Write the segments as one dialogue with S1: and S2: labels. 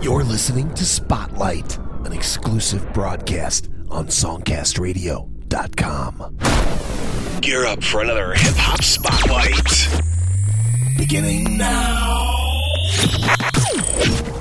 S1: You're listening to Spotlight, an exclusive broadcast on SongcastRadio.com.
S2: Gear up for another hip hop spotlight.
S1: Beginning now.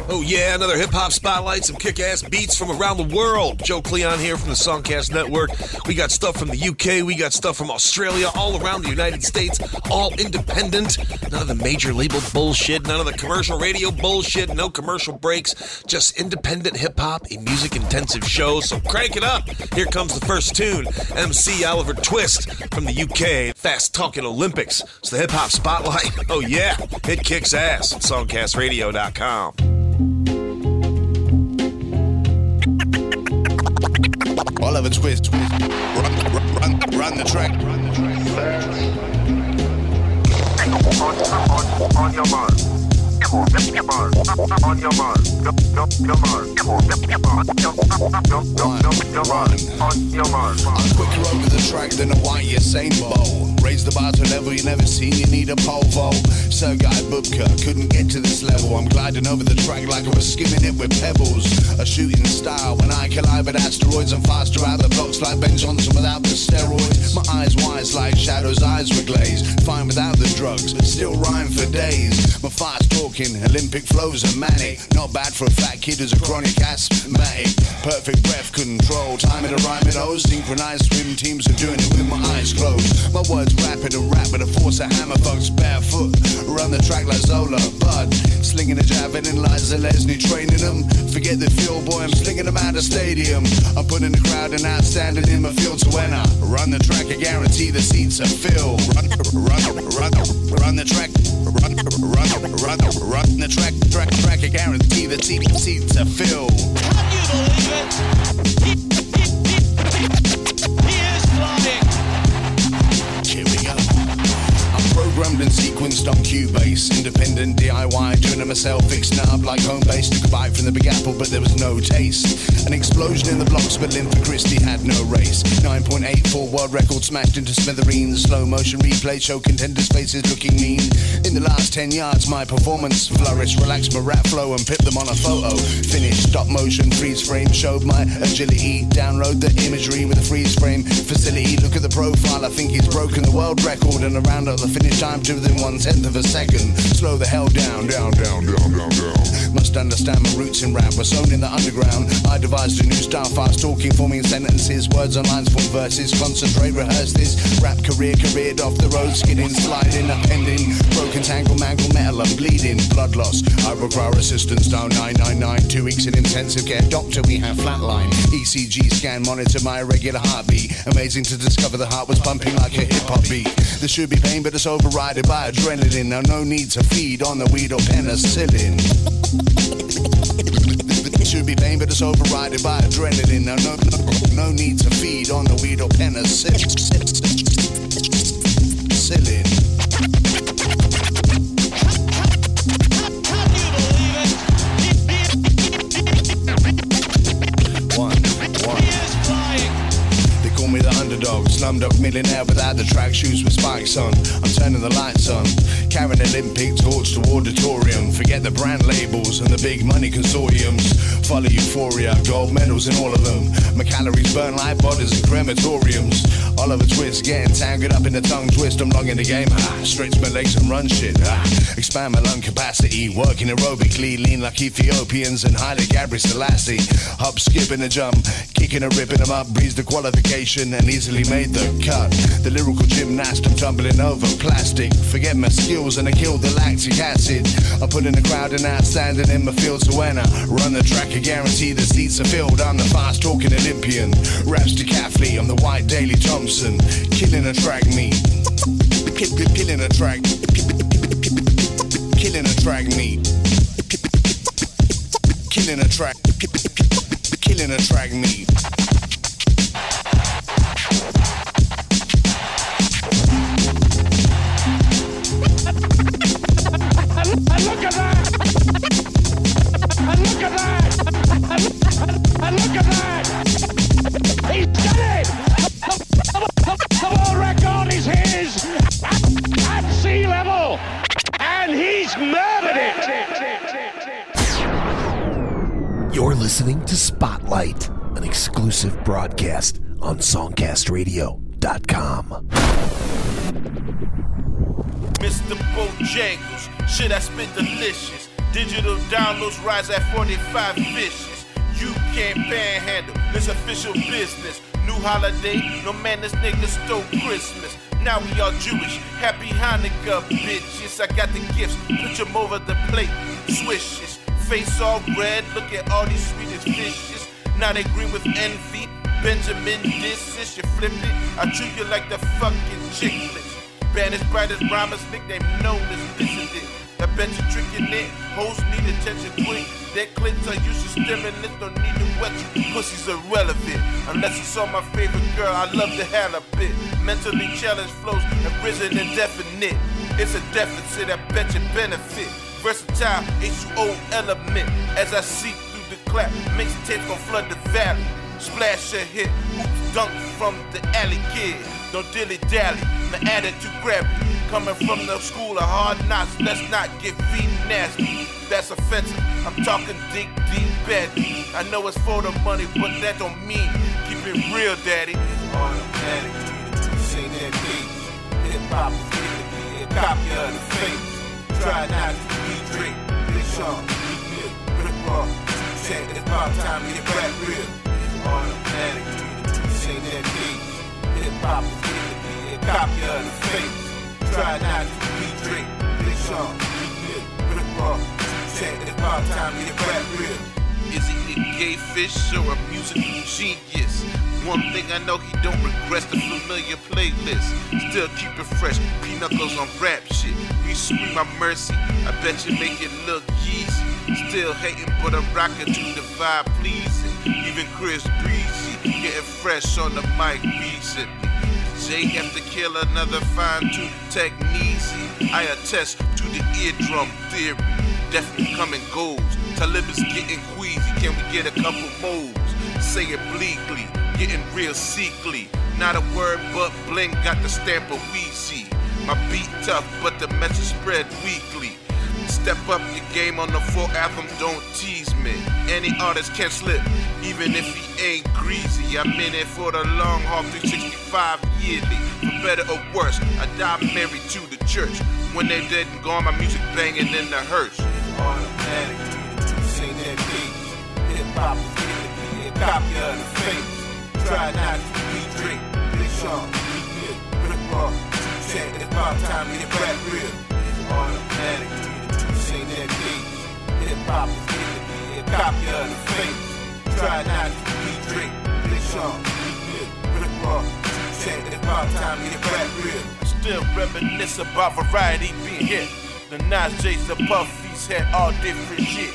S3: Oh yeah, another hip hop spotlight, some kick ass beats from around the world. Joe Cleon here from the Songcast Network. We got stuff from the UK, we got stuff from Australia, all around the United States, all independent. None of the major label bullshit, none of the commercial radio bullshit, no commercial breaks, just independent hip hop, a music intensive show. So crank it up. Here comes the first tune MC Oliver Twist from the UK, Fast Talking Olympics. It's the hip hop spotlight. Oh yeah, it kicks ass at songcastradio.com.
S4: Oliver Twist. Run, run, run, run the track. Run the track.
S5: on, on. On your mark.
S4: I'm quicker over the track than a white Usain Bolt. Raise the bar to a level you never seen, you need a pole vault. Sergei Bubka couldn't get to this level. I'm gliding over the track like I was skimming it with pebbles. A shooting star when I collide with asteroids and faster out the blocks like Ben Johnson without the steroids. My eyes wise like shadows, eyes were glazed. Fine without the drugs, still rhyme for days. My fast talking, Olympic flows are manic. Not bad for a fat kid who's a chronic asthmatic. Perfect breath control, time of the rhyme it oh. Synchronized swim teams are doing it with my eyes closed. My words rapid and rap with a force of hammer thugs barefoot. Run the track like Zola, Budd. Slinging a javelin like Zelezny, training them. Forget the fuel boy, I'm slinging them out of stadium. I'm putting the crowd and outstanding in my field. So when I run the track, I guarantee the seats are filled. Run, run, run, run the track. Run, run, run, run the track, track, track. I guarantee the seat, seats are filled.
S6: Can you believe it?
S4: And sequenced on Cubase. Independent DIY, doing it myself, fixed knob like home base. Took a bite from the Big Apple, but there was no taste. An explosion in the blocks, but Linford Christie had no race. 9.84 world record smashed into smithereens. Slow motion replay show contenders' faces looking mean. In the last 10 yards, my performance flourished. Relaxed my rap flow and pipped them on a photo. Finished stop motion freeze frame, showed my agility. Download the imagery with a freeze frame facility. Look at the profile, I think he's broken the world record. And around at the finish time to within one tenth of a second. Slow the hell down, down, down, down, down, down. Must understand my roots in rap were sown in the underground. I devised a new style, fast talking, forming sentences, words and lines, form verses. Concentrate, rehearse this rap career, careered off the road, skidding, sliding, appending, broken, tangle, mangle, metal, and bleeding, blood loss. I require assistance down 999, two weeks in intensive care. Doctor, we have flatline. ECG scan, monitor my irregular heartbeat. Amazing to discover the heart was pumping like a hip hop beat. There should be pain, but it's overridden by adrenaline. Now, no need to feed on the weed or penicillin. Should be pain, but it's overridden by adrenaline. Now, no, no, no need to feed on the weed or penicillin. Slumdog millionaire without the track shoes with spikes on. I'm turning the lights on, carrying Olympic torch to auditorium. Forget the brand labels and the big money consortiums. Follow euphoria, gold medals in all of them. My calories burn like bodies in crematoriums. Oliver Twist getting tangled up in the tongue twist. I'm long in the game, ah, stretch my legs and run shit. Ah, expand my lung capacity, working aerobically, lean like Ethiopians and Haile Gebrselassie. Hop, skip and a jump, kicking and ripping them up, breeze the qualification and easily made the cut. The lyrical gymnast, I'm tumbling over plastic. Forget my skills and I kill the lactic acid. I put in the crowd and outstanding in my field. So when I run the track, I guarantee the seats are filled. I'm the fast talking Olympian. Raps to decathlete, I'm the white Daley Thompson. Killing a track me. Killing a track. Killing a track me. Killing a track. Killing a track meet.
S1: Spotlight, an exclusive broadcast on SongcastRadio.com.
S7: Mr. Bojangles, shit I spit delicious. Digital downloads rise at 45 vicious. You can't panhandle, this official business. New holiday, no man, this nigga stole Christmas. Now we all Jewish, happy Hanukkah, bitches. I got the gifts, put them over the plate, swishes. Face all red, look at all these sweetest fishes. Now they green with envy. Benjamin, this is you flip it. I treat you like the fucking chicklets. Banished brightest rhymers, nickname known as dissident. I bet you tricking it. Hoes need attention quick. That clips are used to stimulus, don't need to wet you. Pussy's irrelevant. Unless you saw my favorite girl, I love to have a bit. Mentally challenged flows risen indefinite. It's a deficit, I bet you benefit. Versatile H2O element. As I see through the clap, mixtapes gon' flood the valley. Splash a hit, dunk from the alley kid. Don't dilly dally, my attitude grab it. Coming from the school of hard knocks, let's not get feet nasty. That's offensive. I'm talking deep, deep bad. I know it's for the money, but that don't mean keep it real, daddy. Automatic, say that beat. Hip hop is a copy of the fake. Try not to be Drake, Big Sean, Rick Ross. Check, it's about time to get rap real. Automatic, say that beat. Hip hop is gonna be a copy of the fake. Try not to be Drake, Big Sean, Big Rick Ross. Check, it's about time to get rap real. Is he a gay fish or a musical genius? One thing I know, he don't regress the familiar playlist. Still keep it fresh, pinocchos on rap shit. We scream my mercy, I bet you make it look easy. Still hating, but I'm rocking to the vibe pleasing. Even Chris Breezy, getting fresh on the mic recently. Jay have to kill another fine tooth technique. I attest to the eardrum theory. Definitely coming goes. Talib is getting queasy. Can we get a couple moves? Say it bleakly, getting real sickly. Not a word but bling got the stamp of Weezy. My beat tough, but the message spread weekly. Step up your game on the full album, don't tease me. Any artist can slip, even if he ain't greasy. I'm in it for the long haul, 365 yearly. For better or worse, I die married to the church. When they dead and gone, my music banging in the hearse. Automatic, say that beat. Hip hop is be a copy of the fake. Try not to be Drake, Big Big Rick Ross. Check, it's about time to get rap real. Automatic, that beat. Gonna be a copy of the fake. Try not to be Drake, Big Sean, Big Rick Ross. Check, it's about time to get rap real. Still reminisce about variety being hit. The Nas J's, the Puffies had all different shit.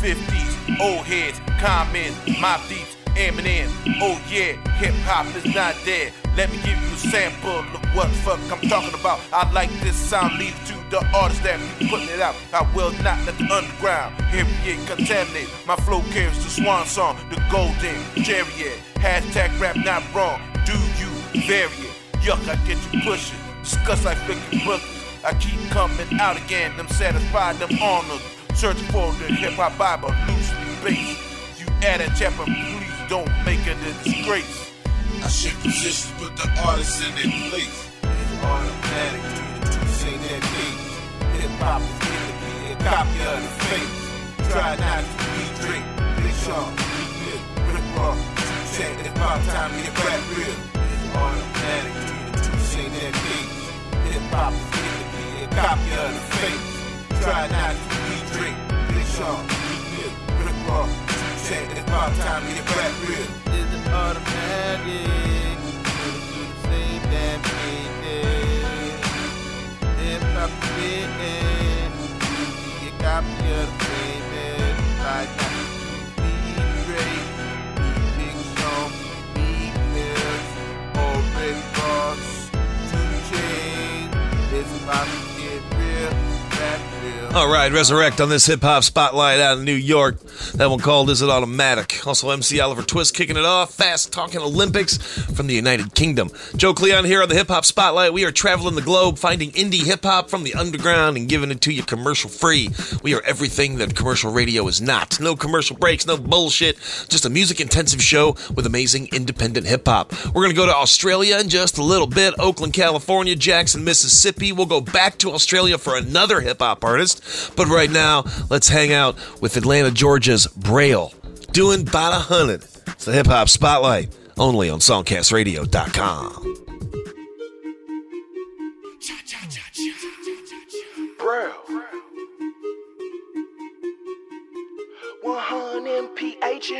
S7: 50s, old heads, comments, my beats, Eminem. Oh yeah, hip hop is not dead. Let me give you a sample of what fuck I'm talking about. I like this sound, leave to the artists that be putting it out. I will not let the underground hear it contaminate. My flow carries the swan song, the golden chariot. Hashtag rap not wrong. Do you vary it? Yuck, I get you pushing. Discuss like flicking bookies. I keep coming out again. Them satisfied, them honored. Search for the hip hop Bible, loosely based. You add a chapter, please don't make it a disgrace. I shift positions, put the artists in their place. It's Automatic. Hop is gonna be a copy of the fake. Try not to be Drake, Big Sean, Big Rick Ross. Check, it's about time to get rap real. It's Automatic, say that beat. Hip hop is be a copy of the fake. Try not to be Drake, Big Sean, Big Rick Ross. Check, it's about time to get rap real. Is it automatic? Hip hop spitting, be a copy of
S3: All right, Reserect on this hip hop spotlight out of New York. That one called Is It Automatic? Also, MC Oliver Twist kicking it off. Fast Talking Olympics from the United Kingdom. Joe Cleon here on the hip hop spotlight. We are traveling the globe, finding indie hip hop from the underground and giving it to you commercial free. We are everything that commercial radio is not. No commercial breaks, no bullshit. Just a music intensive show with amazing independent hip hop. We're going to go to Australia in just a little bit. Oakland, California, Jackson, Mississippi. We'll go back to Australia for another hip hop artist. But right now, let's hang out with Atlanta, Georgia's Brayl, doing about a hundred. It's the hip hop spotlight, only on songcastradio.com.
S8: Bro. 100 MPH.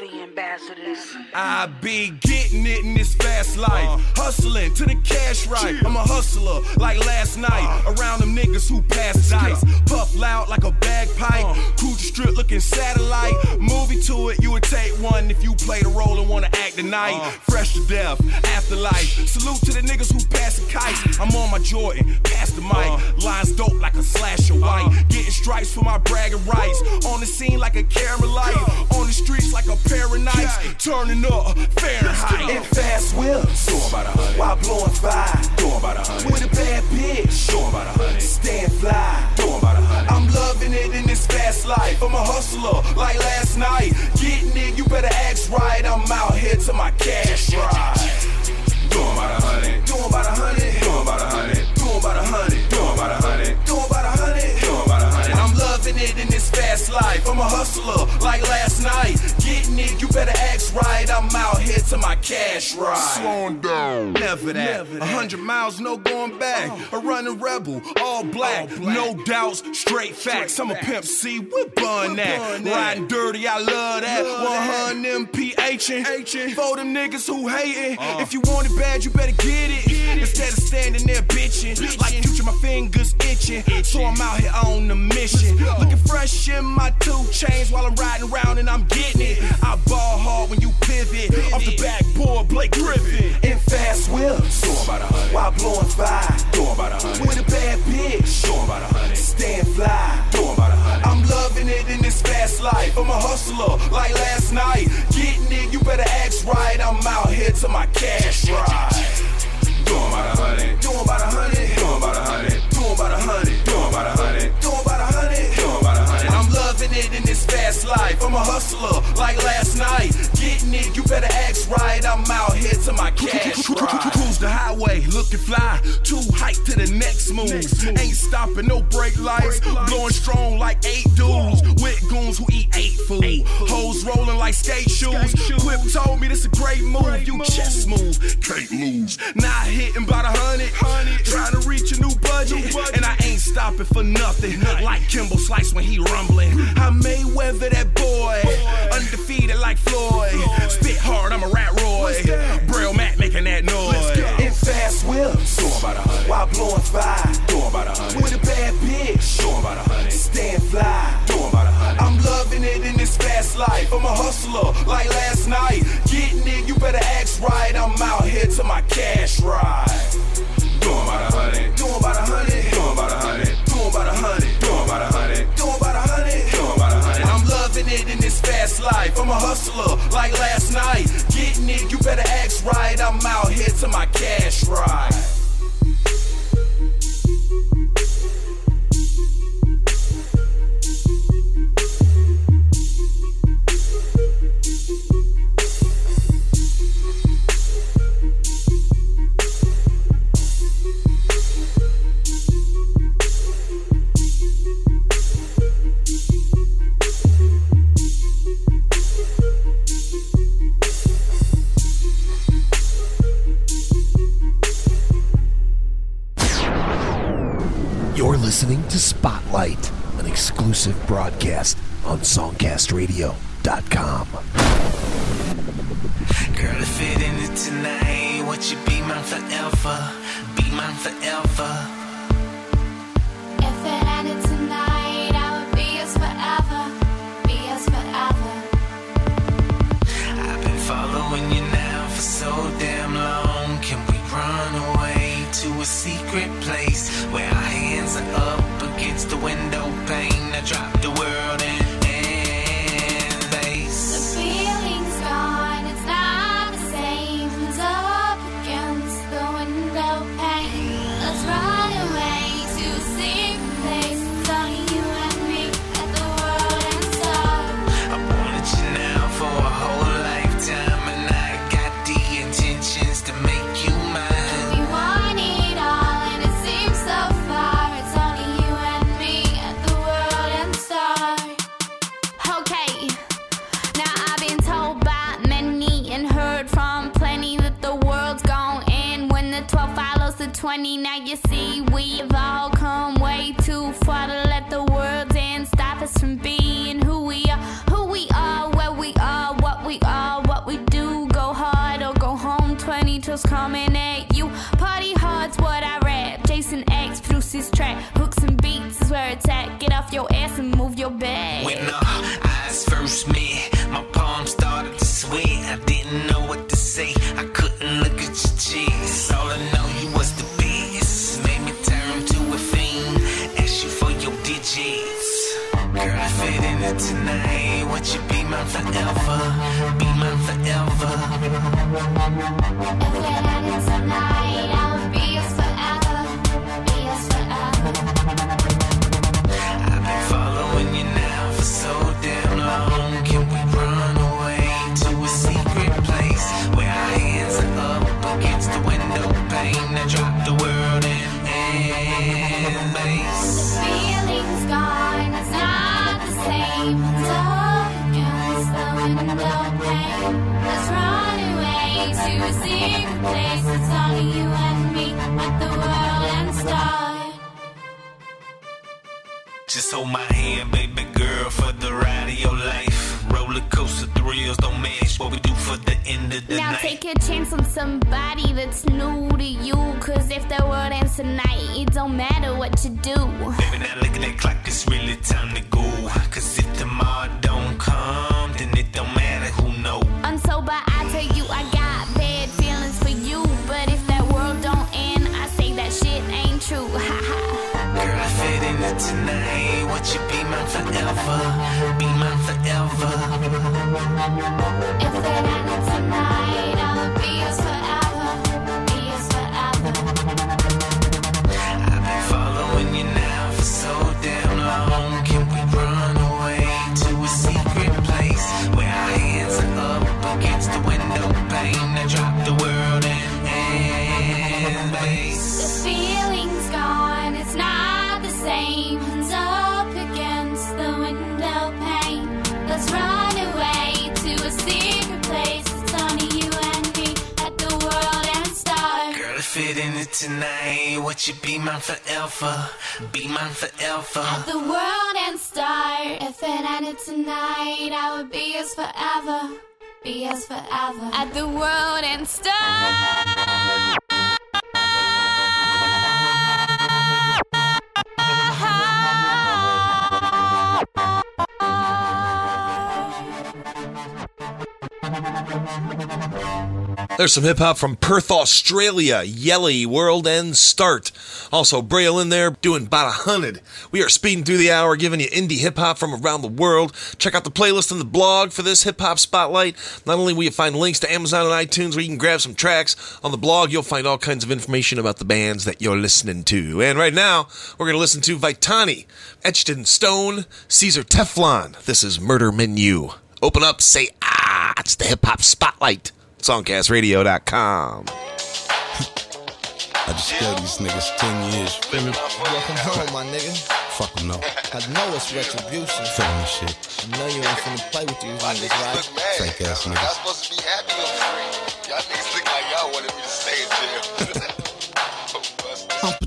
S8: The ambassadors.
S9: I be getting it in this fast life. Hustling to the cash right. I'm a hustler like last night. Around them niggas who pass dice. Puff loud like a bagpipe. Cruise the strip looking satellite. Movie to it, you would take one if you play the role and wanna act tonight. Uh. Fresh to death, afterlife. Salute to the niggas who pass the kites. I'm on my Jordan, pass the mic. Uh. Lines dope like a slash of white. Uh. Getting stripes for my bragging rights. On the scene like a camera light. On the streets like a of. Turning up Fahrenheit.
S8: In fast whips.
S9: Going about a hundred.
S8: While blowing fire.
S9: Going about a hundred.
S8: With a bad bitch.
S9: Going about a hundred.
S8: Stand fly.
S9: Going about a hundred.
S8: I'm loving it in this fast life. I'm a hustler like last night. Getting it, you better act right. I'm out here to my cash ride.
S9: Going about a hundred.
S8: Doing about a hundred. In this fast life. I'm a hustler like last night. Getting it, you better act right. I'm out here to my cash ride.
S9: Slowing down. Never that. A hundred miles, no going back. A running rebel, all black. No doubts, straight facts. I'm a pimp C, we bun that. Riding dirty, I love that. 100 MPH. and. For them niggas who hating. If you want it bad, you better get it. Instead of standing there bitching. Like future, my fingers itching. So I'm out here on the mission. Looking fresh in my two chains while I'm riding around and I'm getting it. I ball hard when you pivot. Off the backboard, Blake Griffin.
S8: In fast whips.
S9: A.
S8: While blowing fire.
S9: A.
S8: With a bad bitch. Stand fly.
S9: A.
S8: I'm loving it in this fast life. I'm a hustler like last night. Getting it, you better act right. I'm out here to my cash ride.
S9: Going about a hundred.
S8: Doing about a hundred.
S9: Going about a hundred.
S8: Doing about a hundred.
S9: Going about a hundred.
S8: Doing about a hundred. It in this fast life. I'm a hustler like last night. Getting it, you better act right. I'm out here to my cash ride.
S9: Cruise the highway, looking fly. Too hype to the next move. Ain't stopping, no brake lights. Blowing strong like eight dudes. With goons who eat eight food. Hoes rolling like skate shoes. Whip told me this a great move. You chest move, can't lose. Not hitting by the hundred. Trying to reach a new budget. And I ain't stopping for nothing. Like Kimbo Slice when he rumbling. I may weather that boy. Undefeated like Floyd. Spit hard, I'm a rat Roy. Brayl Matt making that noise.
S8: In fast whips.
S9: Going about a hundred.
S8: While blowing fire.
S9: Going about a hundred.
S8: With a bad bitch.
S9: Going about a hundred.
S8: Stand fly.
S9: Going about a hundred.
S8: I'm loving it in this fast life. I'm a hustler like last night. Getting it, you better act right. I'm out here to my cash ride.
S9: Going about a hundred.
S8: Doing about a hundred. Life. I'm a hustler like last night. Getting it, you better act right. I'm out here to my cash ride.
S10: 20, now
S11: you see we've all come way too far to let the world end, stop us from being who we are, who we are, where we are, what we are, what we do. Go hard or go home, 20 toes coming at you. Party hard's what I rap, Jason X produces track, hooks and beats is where it's at. Get off your ass and move your bag.
S8: When our eyes first met, my palms started to sweat. I didn't know what to say, I couldn't look at your cheeks. All I tonight. Would you be mine forever? Be mine forever.
S11: If it ended tonight, I away to a secret place. It's only you and me at the world and start.
S8: Just hold my hand, baby girl, for the ride of your life. Roller coaster thrills don't match what we do for the end of the
S11: Now
S8: night.
S11: take a chance on somebody that's new to you. Cause if the world ends tonight, it don't matter what you do.
S8: Baby, now look at that clock, it's really time to go. Cause if tomorrow don't come, forever? Be mine forever.
S11: If it ended tonight,
S8: tonight, would you be mine forever? Be mine forever.
S11: At the world and start. If it ended tonight, I would be yours forever. Be yours forever. At the world and start.
S3: There's some hip hop from Perth, Australia. Yully, World End Start. Also, Brayl in there doing about a hundred. We are speeding through the hour, giving you indie hip hop from around the world. Check out the playlist and the blog for this hip hop spotlight. Not only will you find links to Amazon and iTunes where you can grab some tracks, on the blog you'll find all kinds of information about the bands that you're listening to. And right now, we're going to listen to Vitani, Etched in Stone, Caesar Teflon. This is Murder Menu. Open up, say ah, it's the hip hop spotlight. Songcastradio.com.
S12: I just gave these niggas 10 years. Feel me?
S13: Welcome home, my nigga.
S12: Fuck them, no.
S13: I know it's retribution.
S12: Feeling this shit.
S13: I know you ain't finna play with these niggas, right?
S12: Fake ass
S5: Y'all
S12: niggas.
S5: supposed to be happy on screen. Y'all niggas look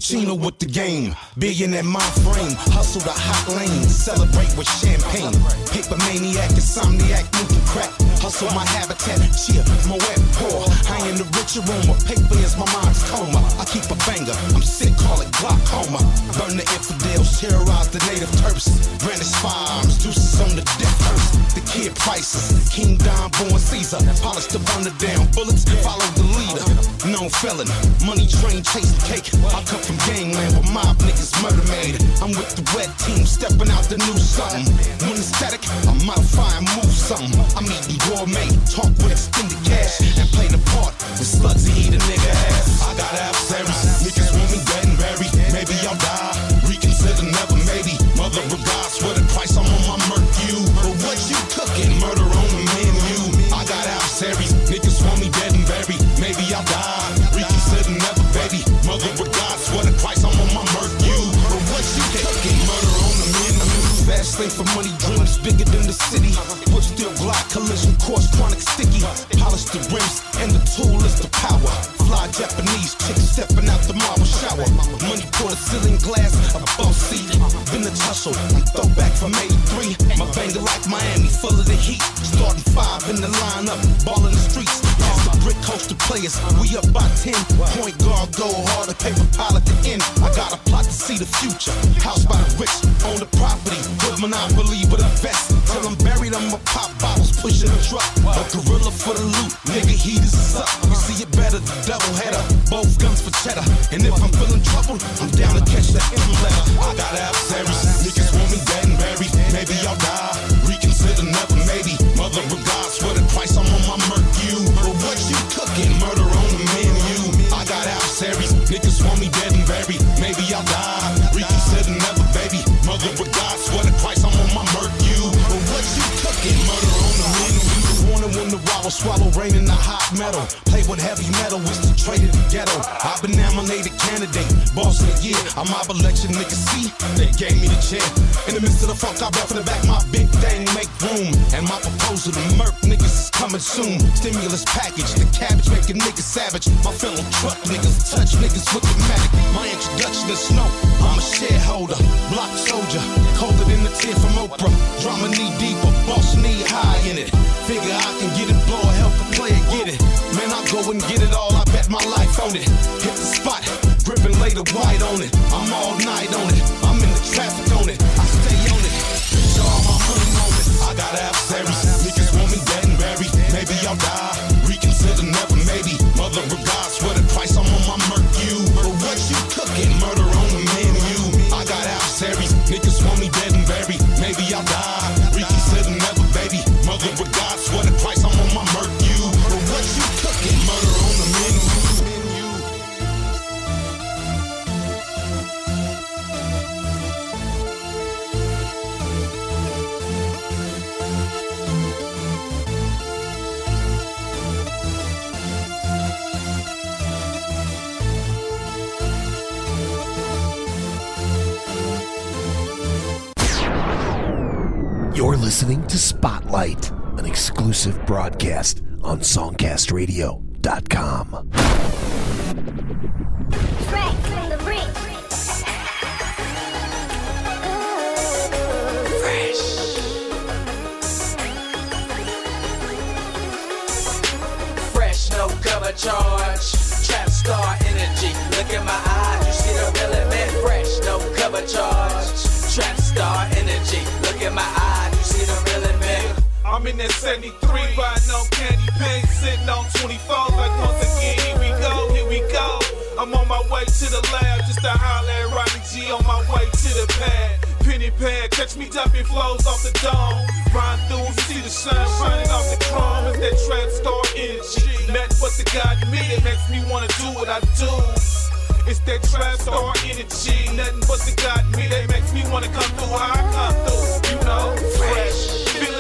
S14: Pacino with the game, billionaire my frame. Hustle the hot lane, celebrate with champagne. Paper maniac, insomniac, moving crack. Hustle my habitat, cheer, my wet poor. I in the room, but paper is my mind's coma. I keep a banger, I'm sick, call it glaucoma. Burn the infidels, terrorize the native Turks. Brandish firearms, deuces on the death. The kid prices, King Don, born Caesar. Polish the burner down, bullets follow the leader. Known felon, money train chasing cake. I come from gangland where mob niggas murder made. I'm with the red team, stepping out the new something. When static, I modify and move something. I'm eating gourmet, talk with extended cash, and play the part. The slugs eat a nigga ass. I got adversaries, niggas Sling for money, dreams bigger than the city. Wood steel block, collision course, chronic sticky. Polish the rims, and the tool is the power. Fly Japanese chick stepping out the marble shower. Money pour the ceiling glass, a boss seat. Vintage hustle, I'm throwback from 83. My banger like Miami, full of the heat. Starting five in the lineup, ball in the streets. As the brick coach the players, we up by 10. Point guard, go hard, a paper pile at the end. I got a plot to see the future. House by the rich, own the property. Monopoly with a vest. Till I'm buried, I'ma pop bottles, pushing a truck. A gorilla for the loot, nigga, heaters is up. You see it better, the double header. Both guns for cheddar. And if I'm feeling trouble, I'm down to catch the M letter. I got adversaries, niggas want me dead and buried. Maybe I'll die, reconsider never, maybe. Mother of God, swear the price I'm on my murk you. But what you cooking? Murder on the menu. I got adversaries, niggas want metal. Play with heavy metal, it's the trade of the ghetto. I've been nominated candidate, boss of the year. I'm mob election, niggas see, they gave me the chair. In the midst of the funk, I rap for the back, my big thing make room. And my proposal to murk niggas is coming soon. Stimulus package, the cabbage making niggas savage. My fellow truck niggas touch niggas with the magic. My introduction is snow, I'm a shareholder, block soldier, colder than the tear from Oprah. Drama knee deeper, boss knee high in it. Figure I can get it, blow I go and get it all, I bet my life on it. Hit the spot, gripping later white on it. I'm all night on it, I'm in the traffic on it. I stay on it, bitch, all my money on it. I got adversaries, niggas want me dead and buried. Maybe I'll die,
S3: You're listening to Spotlight, an exclusive broadcast on SongcastRadio.com.
S15: Fresh, Fresh, no cover charge. Trap star energy. Look in my eyes, you see the real in me. Fresh, no cover charge. Trap star energy. Look in my eyes, see the real in.
S16: I'm in that 73 riding on candy paint, sitting on 24 like once again. Here we go, here we go. I'm on my way to the lab, just to holler at Ronnie G on my way to the pad. Penny pad, catch me dumping flows off the dome. Run through, see the shine shining off the chrome. It's that trap star energy. Nothing but the God me that makes me wanna do what I do. It's that trap star energy. Nothing but the God me that makes me wanna come through how I come through. You know,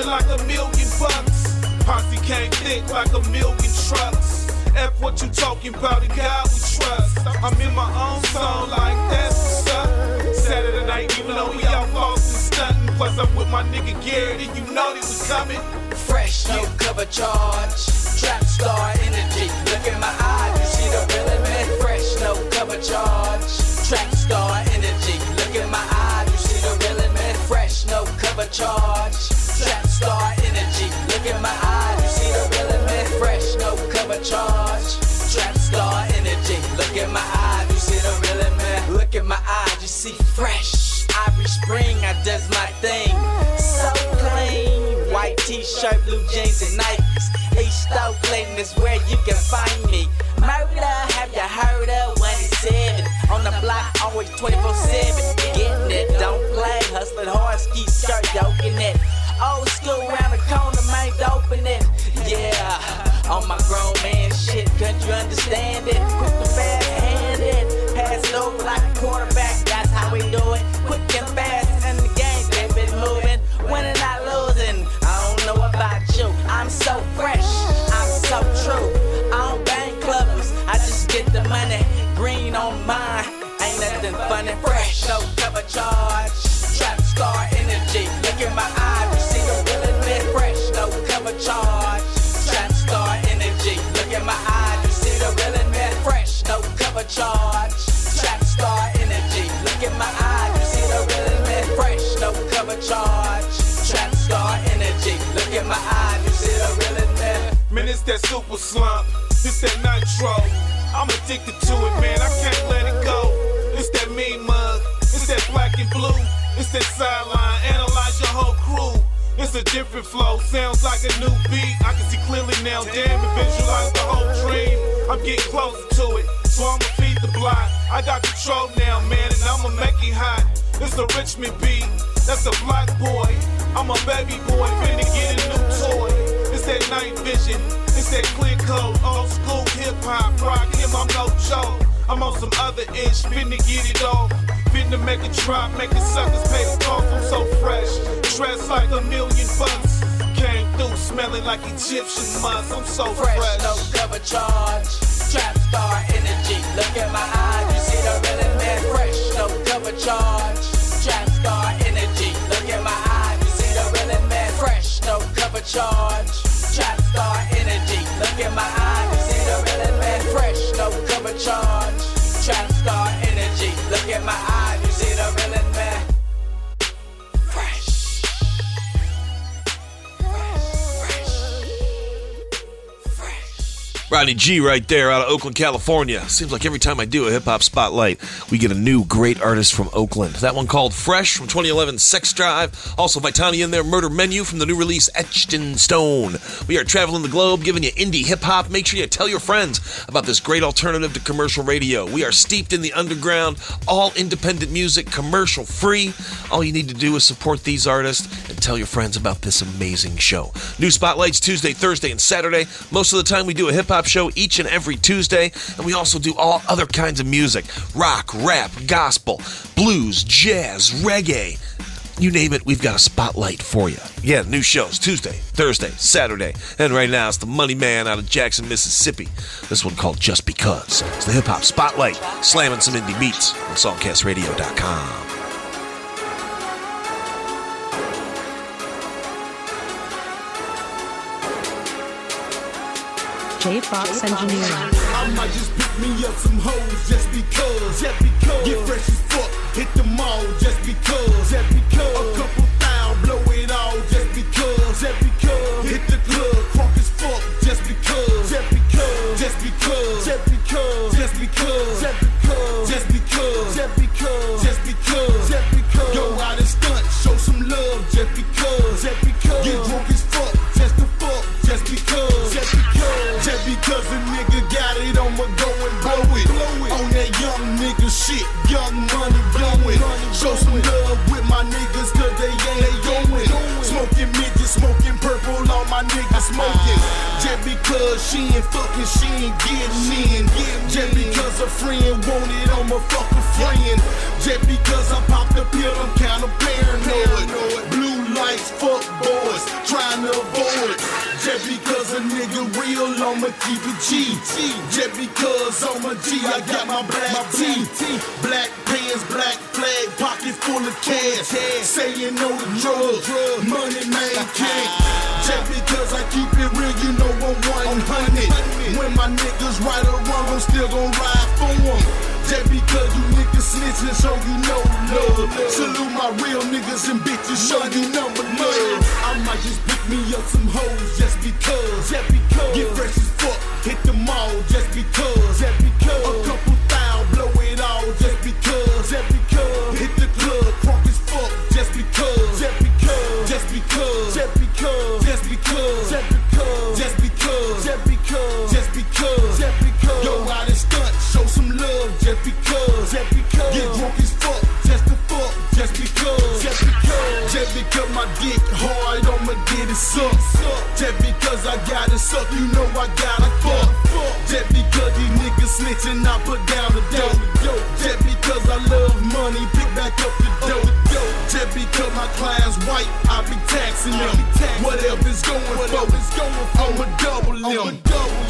S16: like a million bucks. Posse came thick like a million trucks. F what you talking about, and God we trust. I'm in my own zone like that's what's up. Saturday night, you know we out Boston stunting. Plus I'm with my nigga Garrett, and you know they was coming.
S15: Fresh, no cover charge. Trap star energy. Look in my eyes, you see the real me. Fresh, no cover charge. Trap star energy. Look in my eyes, you see the real me. Fresh, no cover charge. Trap star energy. Look in my eyes, you see the real in me. Fresh, no cover charge. Trap star energy. Look in my eyes, you see the real in me. Look in my eyes, you see fresh. Every spring I does my thing. So clean. White t-shirt, blue jeans, and Nikes. East Oakland is where you can find me. Murder, have you heard of 187? On the block, always 24-7. Getting it, don't play. Hustling hard, ski skirt, yoking it. Old school round the corner, man, open it. Yeah, on my grown man shit, couldn't you understand it? Quick to bad hand it, pass it over like a quarterback,
S17: nitro. I'm addicted to it, man. I can't let it go. It's that mean mug. It's that black and blue. It's that sideline. Analyze your whole crew. It's a different flow, sounds like a new beat. I can see clearly now, damn it, visualize the whole dream. I'm getting closer to it, so I'ma feed the block. I got control now, man, and I'ma make it hot. It's a Richmond beat, that's a black boy. I'm a baby boy, finna get a new that night vision, it's that clear code, old school hip hop, rock him, I'm no joke. I'm on some other ish, finna get it off. Finna make it drop, making suckers pay the cost. I'm so fresh, dressed like a million bucks. Came through smelling like Egyptian musk. I'm so fresh.
S15: Fresh, no cover charge. Trap star energy. Look at my eyes, you see the real man. Fresh, no cover charge. Trap star energy. Look at my eyes, you see the real man. Fresh, no cover charge. Star energy. Look at my eyes, see the real man. Fresh, no cover charge. Trap star energy. Look at my eyes,
S3: Rodney G right there out of Oakland, California. Seems like every time I do a hip hop spotlight, we get a new great artist from Oakland. That one called Fresh from 2011 Sex Drive. Also, Vitani in there, Murder Menu from the new release Etched in Stone. We are traveling the globe, giving you indie hip hop. Make sure you tell your friends about this great alternative to commercial radio. We are steeped in the underground, all independent music, commercial free. All you need to do is support these artists and tell your friends about this amazing show. New spotlights Tuesday, Thursday, and Saturday. Most of the time, we do a hip hop show each and every Tuesday, and we also do all other kinds of music rock, rap, gospel, blues, jazz, reggae. You name it, we've got a spotlight for you. Yeah, new shows Tuesday, Thursday, Saturday, and right now it's the Money Man out of Jackson, Mississippi. This one called Just Because. It's the hip hop spotlight, slamming some indie beats on songcastradio.com.
S18: J Fox Engineering.
S17: I might just pick me up some hoes just because. Because. Get fresh as fuck, hit the mall just because. Because. A couple thou, blow it all just because. Because. Hit the club, crunk as fuck just because. Because. Just because. Because. Just because. Just because. Just because. Just because. Just because. Because. Go out and stunt, show some love just because. Because. Get drunk as fuck just to fuck just because. Just because. A nigga got it, I'ma go and blow it. On that young nigga shit, young money blowing. Show some love with my niggas, cause they ain't going. Smoking midget, smoking purple, all my niggas smoking. Just because she ain't fucking, she ain't getting in. Just because a friend want it, I'ma fuck a friend. Just because I popped the pill, I'm kinda paranoid. Blue fuck boys, trying to avoid. Just because a nigga real, I'ma keep it G. Just because I'm a G, I got my black tee. Black pants, black flag, pocket full of cash. Saying no to drugs, money man can't. Just because I keep it real, you know I'm 100. When my niggas right or wrong, I'm still gon' ride for 'em. Just because you niggas snitching, so you no love. Salute my real niggas and bitches, show you number love. I might just pick me up some hoes just because. Just because. Get fresh as fuck, hit the mall just because. Just because. A couple thou, blow it all just because. Just because. Hit the my dick hard, I'ma get it sucked. Just because I gotta suck, you know I gotta fuck. Just because these niggas snitching, I put down the dope. Because my client's white, I be taxing them. Whatever's going for, I'ma double them.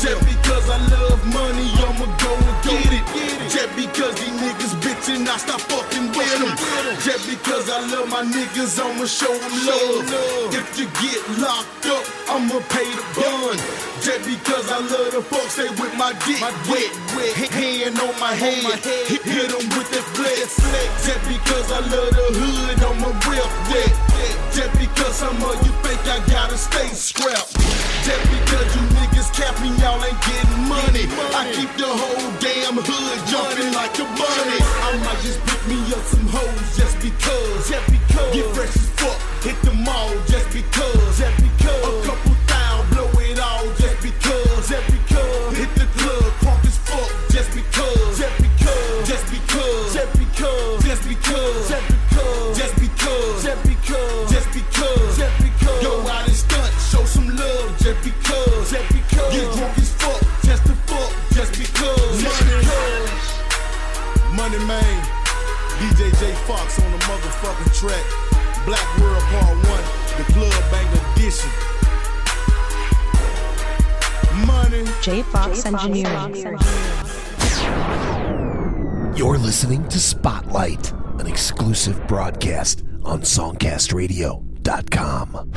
S17: Just because I love money, I'ma go and get it. Just because these niggas bitching, I stop fucking with them. Just because I love my niggas, I'ma show them love. If you get locked up, I'ma pay the bun. Just because I love the folks, stay with my dick wet. Hand on my head, hit, hit 'em with that flex. Just because I love the hood, I'ma Just because some of you think I gotta stay scrapped. Just because you niggas capping, y'all ain't getting money. I keep the whole damn hood jumping like a bunny. I might just pick me up some hoes just because. Get fresh as fuck, hit the mall. Just because. Track. Black World Part 1, the Club Bang Edition. Money.
S18: J Fox Engineering.
S1: You're listening to Spotlight, an exclusive broadcast on SongcastRadio.com.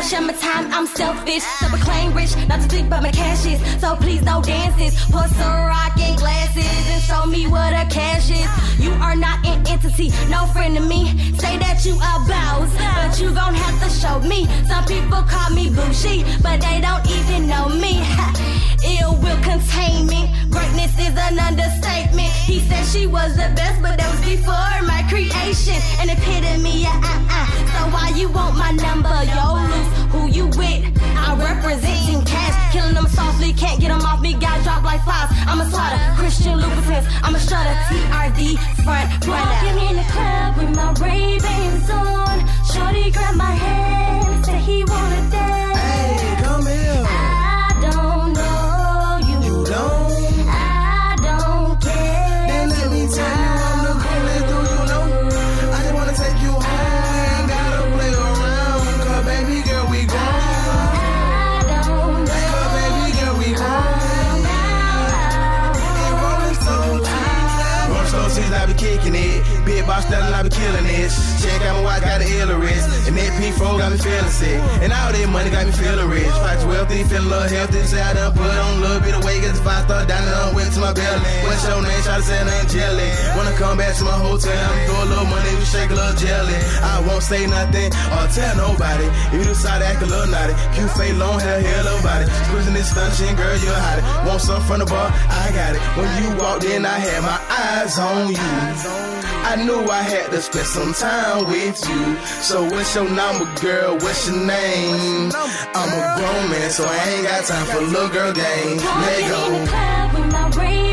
S19: My time, I'm selfish. Never claim rich, not to think but my cash is. So please no dances. Put some rocking glasses and show me what a cash is. You are not an entity, no friend to me. Say that you a boss, but you gon' have to show me. Some people call me bougie, but they don't even know me. Ill will contain me. Greatness is an understatement. She was the best, but that was before my creation. An epitome, yeah, uh, uh. So why you want my number? Yo, loose, who you with? I represent Team Cash. Killing them softly, can't get them off me. Got dropped like flies. I'm a slaughter. Christian Louboutins. I'm a strutter. TRD front runner. Walking in the club with my Ray Bans on. Shorty grabbed my hand, said he wanna dance.
S17: Big boss styling, I be killing this. Check my watch, got the illiterate. And that P4 got me feeling sick. And all that money got me feeling rich. Watch wealthy, feeling a little healthy. Say I done put on a little bit of weight, get the five star down I went to my belly. What's your name? Try to say name jelly. Wanna come back to my hotel, I'm throw a little money, we shake a little jelly. I won't say nothing or tell nobody. If you decide to act a little naughty, cute face, long hair, hair, little body. Squeezing this stunning, girl, you're hot. Want something from the bar? I got it. When you walked in, I had my eyes on you. I knew I had to spend some time with you. So what's your number, girl? What's your name? I'm a grown man, so I ain't got time for little girl games. Let go.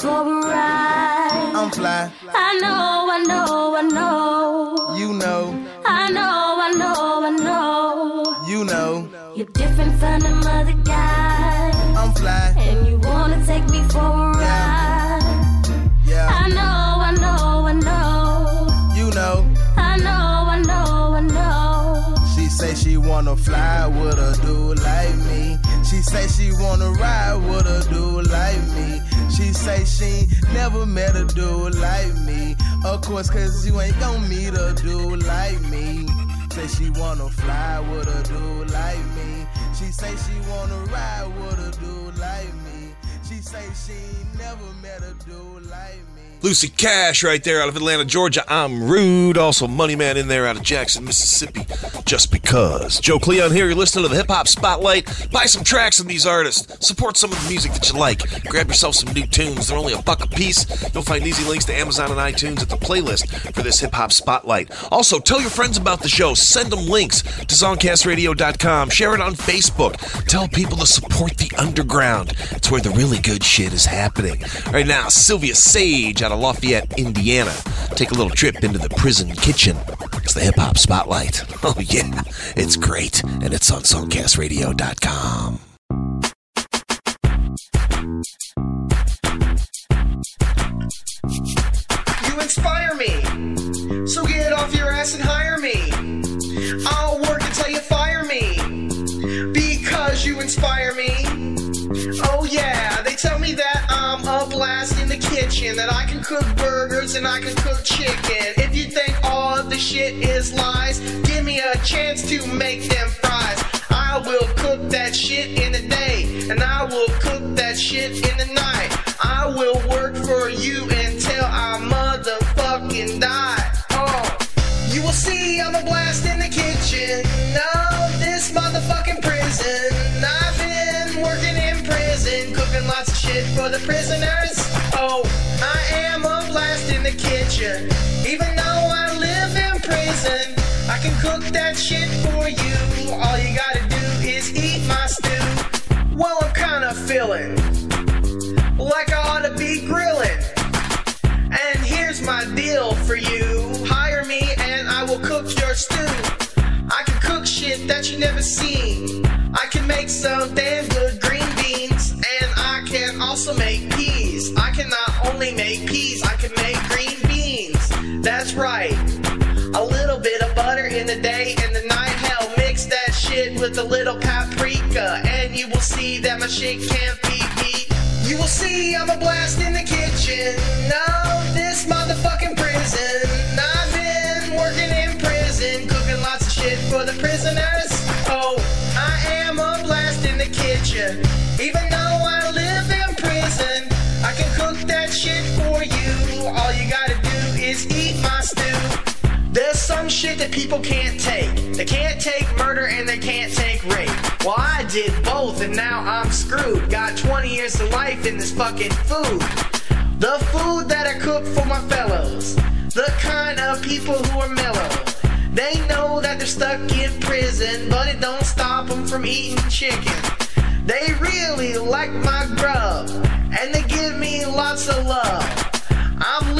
S19: For a ride?
S20: I'm fly.
S19: I know, I know, I know.
S20: You know.
S19: I know, I know, I know.
S20: You know.
S19: You're different from them other guys.
S20: I'm fly.
S19: And you wanna take me for a ride?
S20: Yeah.
S19: I know, I know, I know.
S20: You know.
S19: I know, I know, I know.
S20: She say she wanna fly with a dude like me. She say she wanna ride with a dude like me. She say she never met a dude like me. Of course, cause you ain't gon' meet a dude like me. Say she wanna fly with a dude like me. She say she wanna ride with a dude like me. She say she never met a dude like me.
S3: Lucy Cash right there out of Atlanta, Georgia. I'm Rude. Also, Money Man in there out of Jackson, Mississippi. Just because. Joe Cleon here. You're listening to the Hip Hop Spotlight. Buy some tracks from these artists. Support some of the music that you like. Grab yourself some new tunes. They're only a buck a piece. You'll find easy links to Amazon and iTunes at the playlist for this Hip Hop Spotlight. Also, tell your friends about the show. Send them links to songcastradio.com. Share it on Facebook. Tell people to support the underground. It's where the really good shit is happening. Right now, Salvia Sage out of Lafayette, Indiana. Take a little trip into the prison kitchen. It's the Hip Hop Spotlight. Oh, yeah, it's great. And it's on songcastradio.com.
S21: You inspire me. So get off your ass and hire me. I'll work until you fire me. Because you inspire me. Oh yeah, they tell me that I'm a blast in the kitchen. That I can cook burgers and I can cook chicken. If you think all of the shit is lies, give me a chance to make them fries. I will cook that shit in the day, and I will cook that shit in the night. I will work for you until I motherfucking die. Oh, you will see I'm a blast in the kitchen. No, this motherfucking prison. I've been working cooking lots of shit for the prisoners. Oh, I am a blast in the kitchen. Even though I live in prison, I can cook that shit for you. All you gotta do is eat my stew. Well, I'm kinda feeling like I ought to be grilling. And here's my deal for you. Hire me and I will cook your stew. I can cook shit that you never seen. I can make some damn good also make peas. I can not only make peas, I can make green beans. That's right. A little bit of butter in the day and the night. Hell, mix that shit with a little paprika. And you will see that my shit can't be beat. You will see I'm a blast in the kitchen. No, this motherfucking prison. I've been working in prison, cooking lots of shit for the prisoners. Oh, I am a blast in the kitchen. All you gotta do is eat my stew. There's some shit that people can't take. They can't take murder and they can't take rape. Well, I did both and now I'm screwed. Got 20 years of life in this fucking food. The food that I cook for my fellows. The kind of people who are mellow. They know that they're stuck in prison, but it don't stop them from eating chicken. They really like my grub, and they give me lots of love.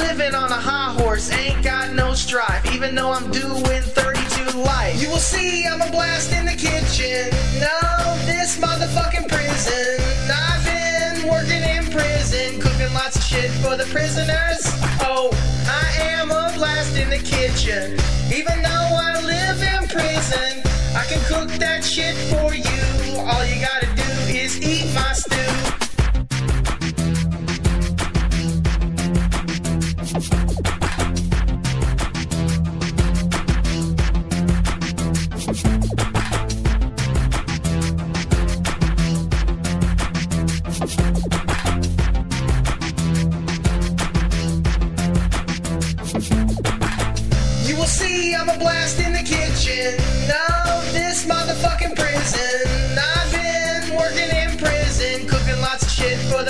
S21: Living on a high horse, ain't got no strife, even though I'm doing 32 life. You will see I'm a blast in the kitchen. No, this motherfucking prison. I've been working in prison, cooking lots of shit for the prisoners. Oh, I am a blast in the kitchen. Even though I live in prison, I can cook that shit for you. All you gotta do is eat my stew.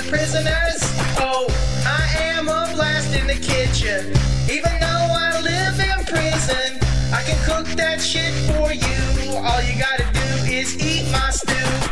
S21: Prisoners. Oh, I am a blast in the kitchen. Even though I live in prison, I can cook that shit for you. All you gotta do is eat my stew.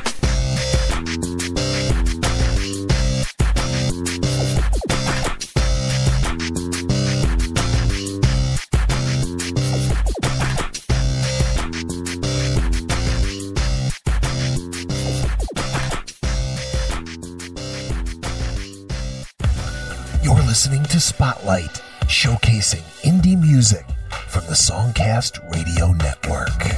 S1: Songcast Radio Network.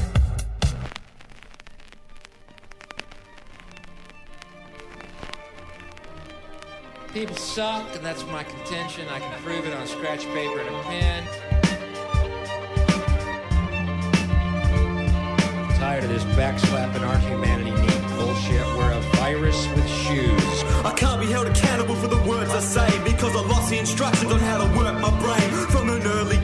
S22: People suck, and that's my contention. I can prove it on scratch paper and a pen. Tired of this backslapping our humanity neat bullshit. We're a virus with shoes.
S23: I can't be held accountable for the words I say because I lost the instructions on how to work my brain. From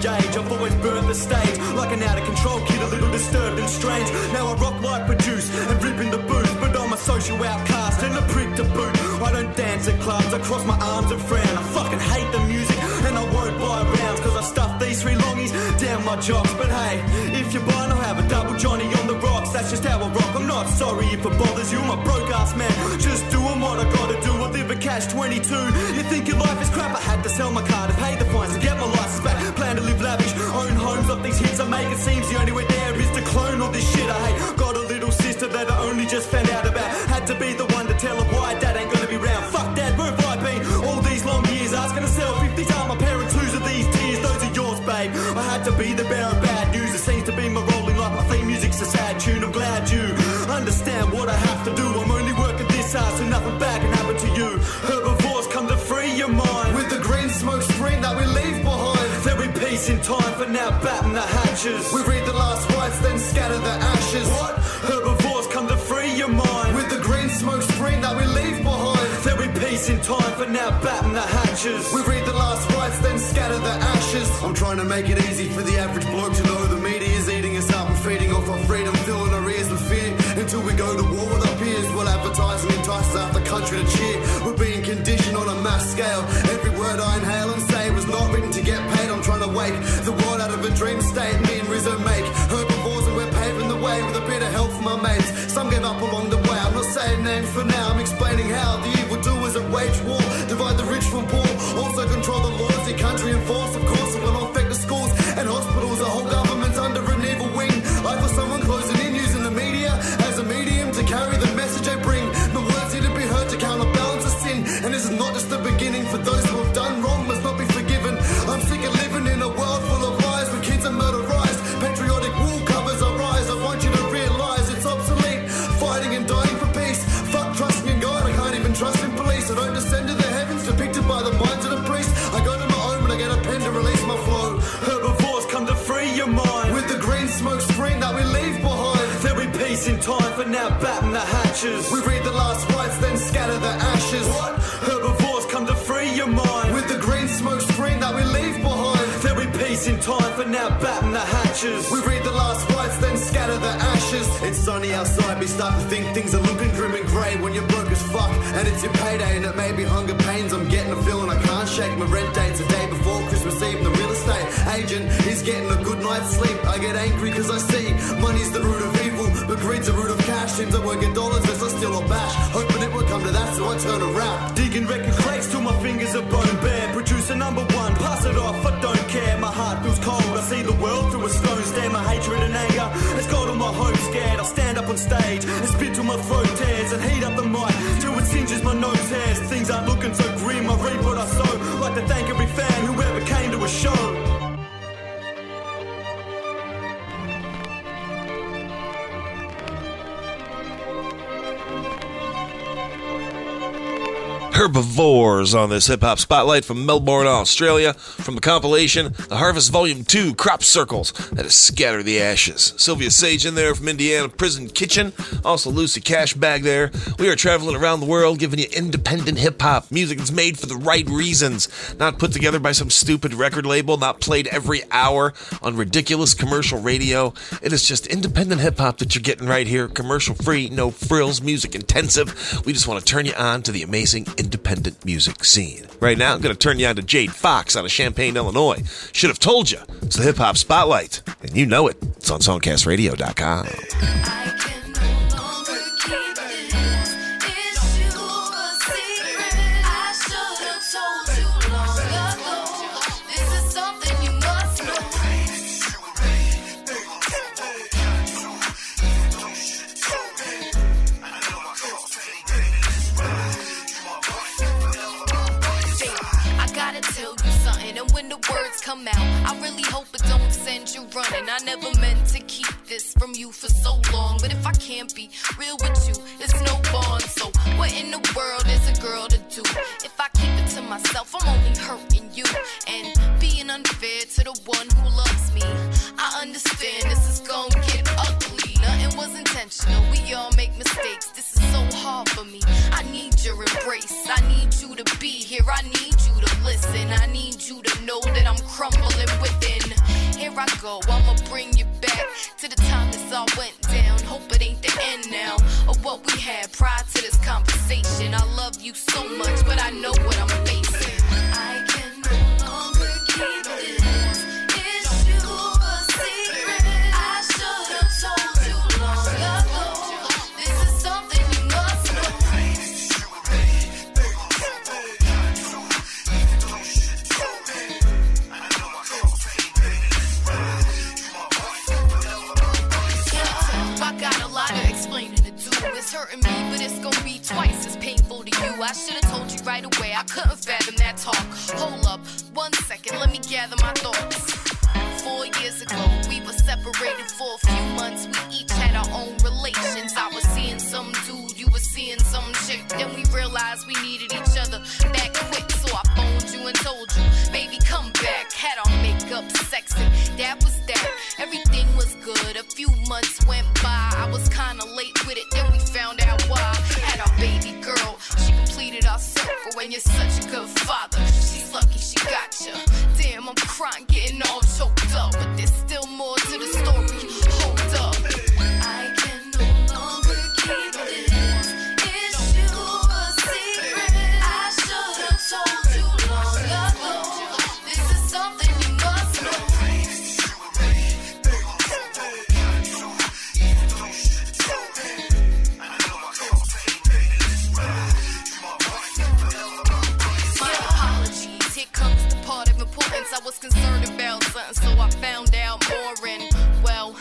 S23: I've always burnt the stage like an out of control kid, a little disturbed and strange. Now I rock like produce and rip in the booth, but I'm a social outcast and a prick to boot. I don't dance at clubs, I cross my arms and frown. I fucking hate the music and I won't buy rounds cause I stuffed these three longies down my jocks. But hey, if you're buying, I'll have a double Johnny on the rocks. That's just how I rock. I'm not sorry if it bothers you, I'm a broke ass man. Just doing what I gotta do. I live a cash 22. You think your life is crap? I had to sell my car to pay the fines to get my license back. Plan to live these hits I make. It seems the only way there is to clone all this shit I hate. Got a little sister that I only just found out about. Had to be the one to tell her why time for now. Batten the hatches. We read the last rites, then scatter the ashes. What? Herbivorz come to free your mind with the green smoke screen that we leave behind. There'll be peace in time for now. Batten the hatches. We read the last rites, then scatter the ashes. I'm trying to make it easy for the average bloke to know the media's eating us up and feeding off our freedom, filling our ears with fear. Until we go to war with our peers, while advertising entices half the country to cheer. We're being conditioned on a mass scale. Every word I inhale and say was not written to get paid. I'm trying to wake the world out of a dream state. Me and Rizzo make Herbivorz and we're paving the way with a bit of help from my mates. Some gave up along the way. I'm not saying names for now. I'm explaining how the evil doers that wage war divide the rich from poor. Also control the laws the country enforce. Of course, time for now. Batten the hatches. We read the last rites, then scatter the ashes. What? Herbivorz come to free your mind with the green smoke screen that we leave behind. There'll be peace in time for now. Batten the hatches. We read the last rites, then scatter the ashes. It's sunny outside, we start to think things are looking grim and grey when you're broke as fuck. And it's your payday, and it may be hunger pains. I'm getting a feeling I can't shake. My rent date's a day before Christmas Eve, and the real estate agent is getting a good night's sleep. I get angry because I see money's the root of but greed's the root of cash. Seems I work in dollars as I steal or bash. Hoping it will come to that, so I turn a rap. Digging record crates till my fingers are bone bare. Producer number one, pass it off, I don't care. My heart feels cold, I see the world through a stone. Stand my hatred and anger. It's cold on my hope, scared. I'll stand up on stage and spit till my throat tears and heat up the mic till it singes my nose hairs. Things aren't looking so grim. I reap what I sow. Like to thank every fan who ever came to a show.
S3: Herbivorz on this hip hop spotlight from Melbourne, Australia, from the compilation The Harvest Volume 2 Crop Circles that is Scatter the Ashes. Salvia Sage in there from Indiana Prison Kitchen, also Lucy Cash Bag there. We are traveling around the world giving you independent hip hop music that's made for the right reasons, not put together by some stupid record label, not played every hour on ridiculous commercial radio. It is just independent hip hop that you're getting right here, commercial free, no frills, music intensive. We just want to turn you on to the amazing independent music scene. Right now, I'm going to turn you on to Jade Foxx out of Champaign, Illinois. Should have told you. It's the Hip Hop Spotlight, and you know it. It's on songcastradio.com.
S24: I really hope it don't send you running. I never meant to keep this from you for so long, but if I can't be real with you, it's no bond. So, what in the world is a girl to do? If I keep it to myself, I'm only hurting you and being unfair to the one who loves me. I understand this is gonna get ugly. Nothing was intentional. We all make mistakes. Hard for me. I need your embrace. I need you to be here. I need you to listen. I need you to know that I'm crumbling within. Here I go, I'ma bring you back to the time this all went down. Hope it ain't the end now of what we had prior to this conversation. I love you so much, but I know what I'm facing. It's hurting me, but it's gonna be twice as painful to you. I should've told you right away. I couldn't fathom that talk. Hold up, one second, let me gather my thoughts. Four years ago, we were separated for a few months. We each had our own relations. I was seeing some dude, you were seeing some chick. Then we realized we needed each other back quick, I phoned you and told you, baby, come back. Had our makeup sexy, that was that. Everything was good. A few months went by. I was kinda late with it, then we found out why. Had our baby girl, she completed our circle, and you're such a good father. She's lucky she got you. Damn, I'm crying, getting all choked up, but there's so I found out more. And, well,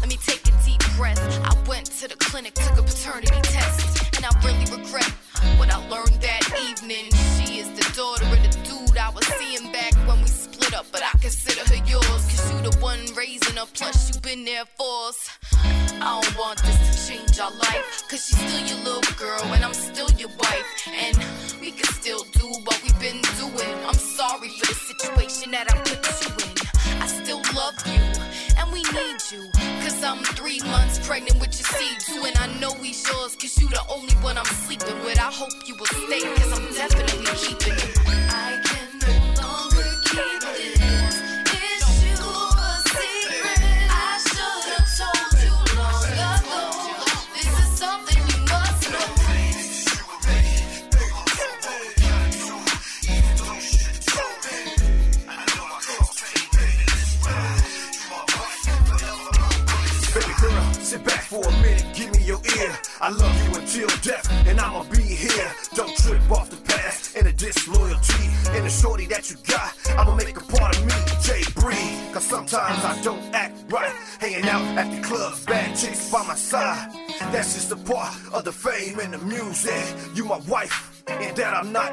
S24: let me take a deep breath. I went to the clinic, took a paternity test, and I really regret what I learned that evening. She is the daughter of the dude I was seeing back when we split up, but I consider her yours. Cause you the one raising her, plus you been there for us. I don't want this to change our life, cause she's still your little girl, and I'm still your wife. And we can still do what we've been doing. I'm sorry for the situation that I put you in. Still love you, and we need you. Cause I'm three months pregnant with your seed too. And I know he's yours, cause you the only one I'm sleeping with. I hope you will stay, cause I'm definitely keeping you. I
S25: and the music. You my wife, and that I'm not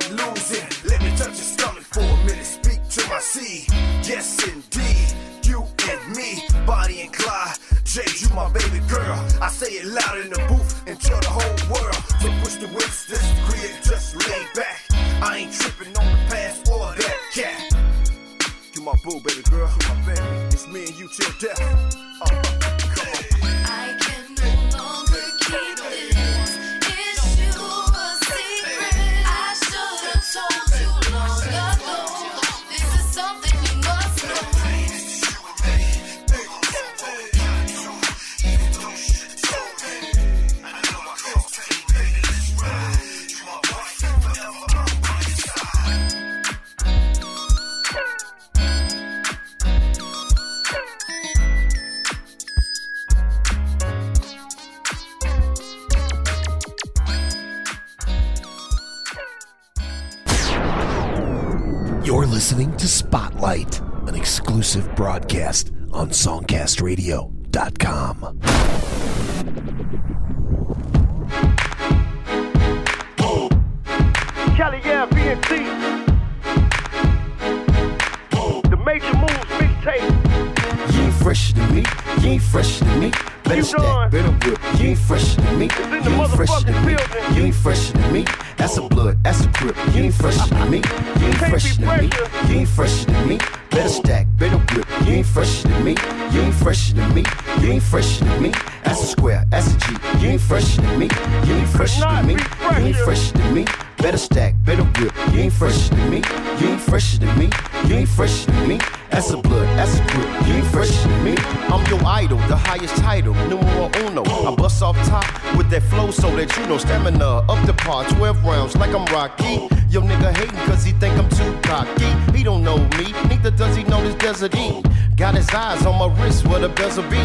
S25: You ain't fresher than me. Better stack, better whip. You ain't fresher than me. You ain't fresher than me. You ain't fresher than me. That's a blood, that's a grip. You ain't fresher than me. You ain't fresher than me. You ain't fresher than me. Better stack, better whip. You ain't fresher than me. You ain't fresher than me. You ain't fresher than me. That's a square, that's a G. You ain't fresher than me. You ain't fresher than me. You ain't fresher than me.
S26: Better stack, better whip. You ain't fresher than me. You ain't fresher than me. You ain't fresher than me. That's a blood, that's a grip. You ain't fresher than me. I'm your idol, the highest title, numero uno. I bust off top with that flow so that you know stamina up the par. 12 rounds like I'm Rocky. Yo nigga hating cause he think I'm too cocky. He don't know me, neither does he know this desert E. Got his eyes on my wrist where the bezel be.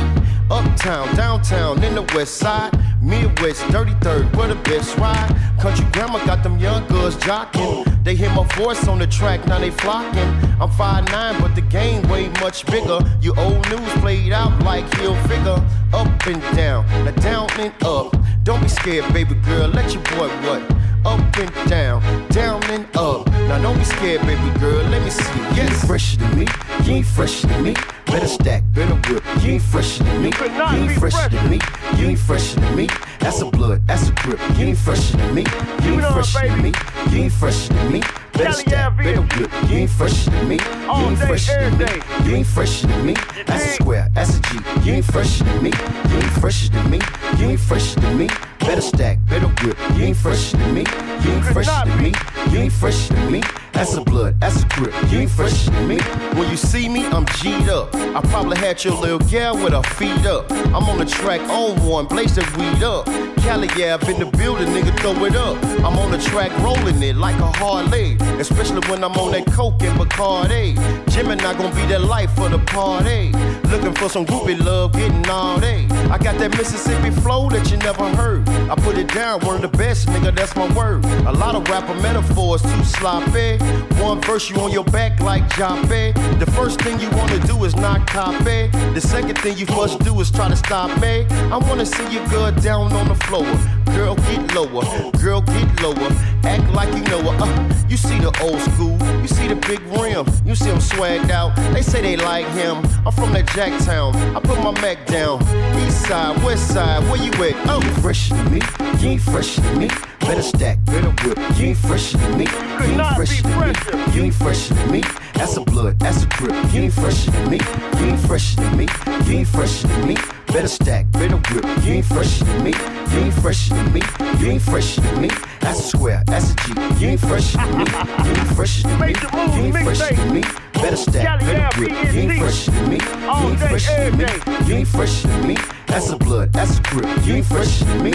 S26: Uptown, downtown, in the west side. Midwest, 33rd, where the best ride. Country grandma got them young girls jocking. They hear my voice on the track, now they flocking. I'm 5'9, but the game way much bigger. Your old news played out like heel figure. Up and down, now down and up. Don't be scared, baby girl, let your boy what? Up and down, down and up. Now don't be scared, baby girl, let me see you. You ain't fresher than me, you ain't fresher than me. Better stack, better whip. You ain't fresher than me. You ain't fresher than me. You ain't fresher than me. That's a blood, that's a grip. You ain't fresher than me. You ain't fresher than me. You ain't fresher than me. Better stack, better whip. You ain't fresher than me. You ain't fresher than me. You ain't fresher than me. That's a square, that's a G. You ain't fresher than me. You ain't fresher than me. You ain't fresher than me. Better stack, better whip. You ain't fresher than me. You ain't fresher than me. You ain't fresher than me. That's a blood, that's a grip. You ain't fresher than me. When you see me, I'm G'd up. I probably had your little gal with her feet up. I'm on the track on one, blaze the weed up. Cali, yeah, I've in the building, nigga, throw it up. I'm on the track rolling it like a Harley. Especially when I'm on that Coke and Bacardi. Gemini gonna be that life for the party. Looking for some groupie love, getting all day. I got that Mississippi flow that you never heard. I put it down, one of the best, nigga, that's my word. A lot of rapper metaphors, too sloppy. One verse you on your back like Joppy. The first thing you wanna do is not copy. The second thing you must do is try to stop me. I wanna see you girl down on the floor. Girl, get lower. Girl, get lower. Act like you know her. Uh, you see the old school. You see the big rim. You see him swagged out. They say they like him. I'm from that Jacktown. I put my Mac down. East side, west side, where you at? Oh, fresher than me. You ain't fresher than me. Better stack, better whip. You ain't fresher than me. You ain't fresher than me. You ain't fresher than me. That's a blood, that's a grip. You ain't fresher than me. You ain't fresher than me. You ain't fresher than me. Better stack, better whip. You ain't fresher than me. You ain't fresher than me. You ain't fresher than me. That's a square, that's a G. You ain't fresher than me. You ain't fresher than me. You ain't fresher than me. Better stack, better whip. You ain't fresher than me. You ain't fresher than me. You ain't fresher than me. That's a blood, that's a grip. You ain't fresher than me.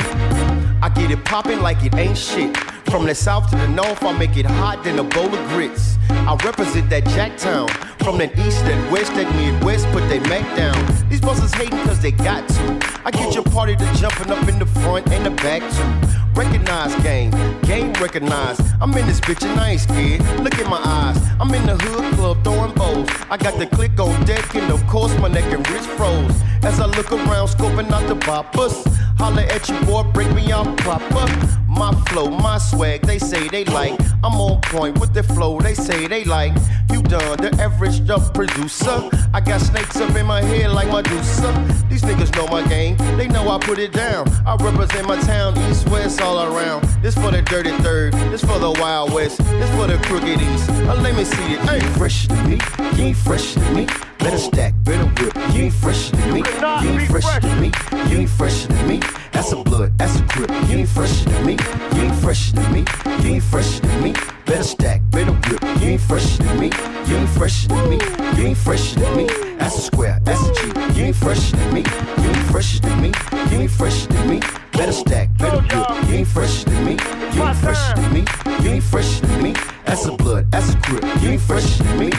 S26: I get it poppin' like it ain't shit. From the south to the north, I make it hot than a bowl of grits. I represent that Jacktown. From that east and west, that midwest, put they Mac down. These bosses hating cause they got to. I get your party to jumping up in the front and the back too. Recognize game, game recognize. I'm in this bitch and I ain't scared. Look at my eyes. I'm in the hood club throwing bowls. I got the click on deck and of course my neck and wrist froze. As I look around, scoping out the boppers. Holla at you, boy, break me off proper. My flow, my swag, they say they like. I'm on point with the flow, they say they like. You done the average up producer. I got snakes up in my head like Medusa. These niggas know my game, they know I put it down. I represent my town, east, west, all around. This for the dirty third, this for the wild west, this for the crooked east. Uh, let me see it. Ain't fresher than me, you ain't fresher than me. Better stack, better whip. You ain't fresher than me. You ain't fresher than me. You ain't fresher than me. That's a blood, that's a grip. You ain't fresher than me. You ain't fresher than me. You ain't fresher than me. Better stack, better whip. You ain't fresher than me. You ain't fresher than me. You ain't fresher than me. That's a square, that's a G. You ain't fresher than me. You ain't fresher than me. You ain't fresher than me. Better stack, better whip. You ain't fresher than me. You ain't fresher than me. You ain't fresher than me. That's a blood, that's a grip. You ain't fresher than me.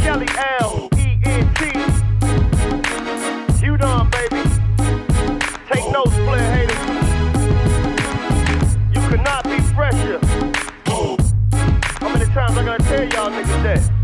S27: Kelly L could not be fresher. How many times I gotta tell y'all niggas that?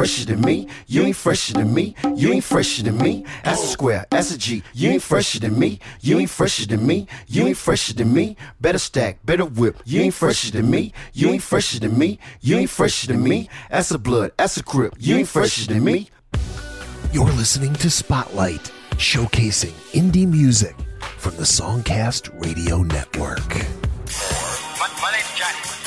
S25: Fresher than me. You ain't fresher than me. You ain't fresher than me. That's a square, that's a G. You ain't fresher than me. You ain't fresher than me. You ain't fresher than me. Better stack, better whip. You ain't fresher than me. You ain't fresher than me. You ain't fresher than me. That's a blood, that's a grip. You ain't fresher than me.
S3: You're listening to Spotlight, showcasing indie music from the Songcast Radio Network.
S5: My, my name's Johnny.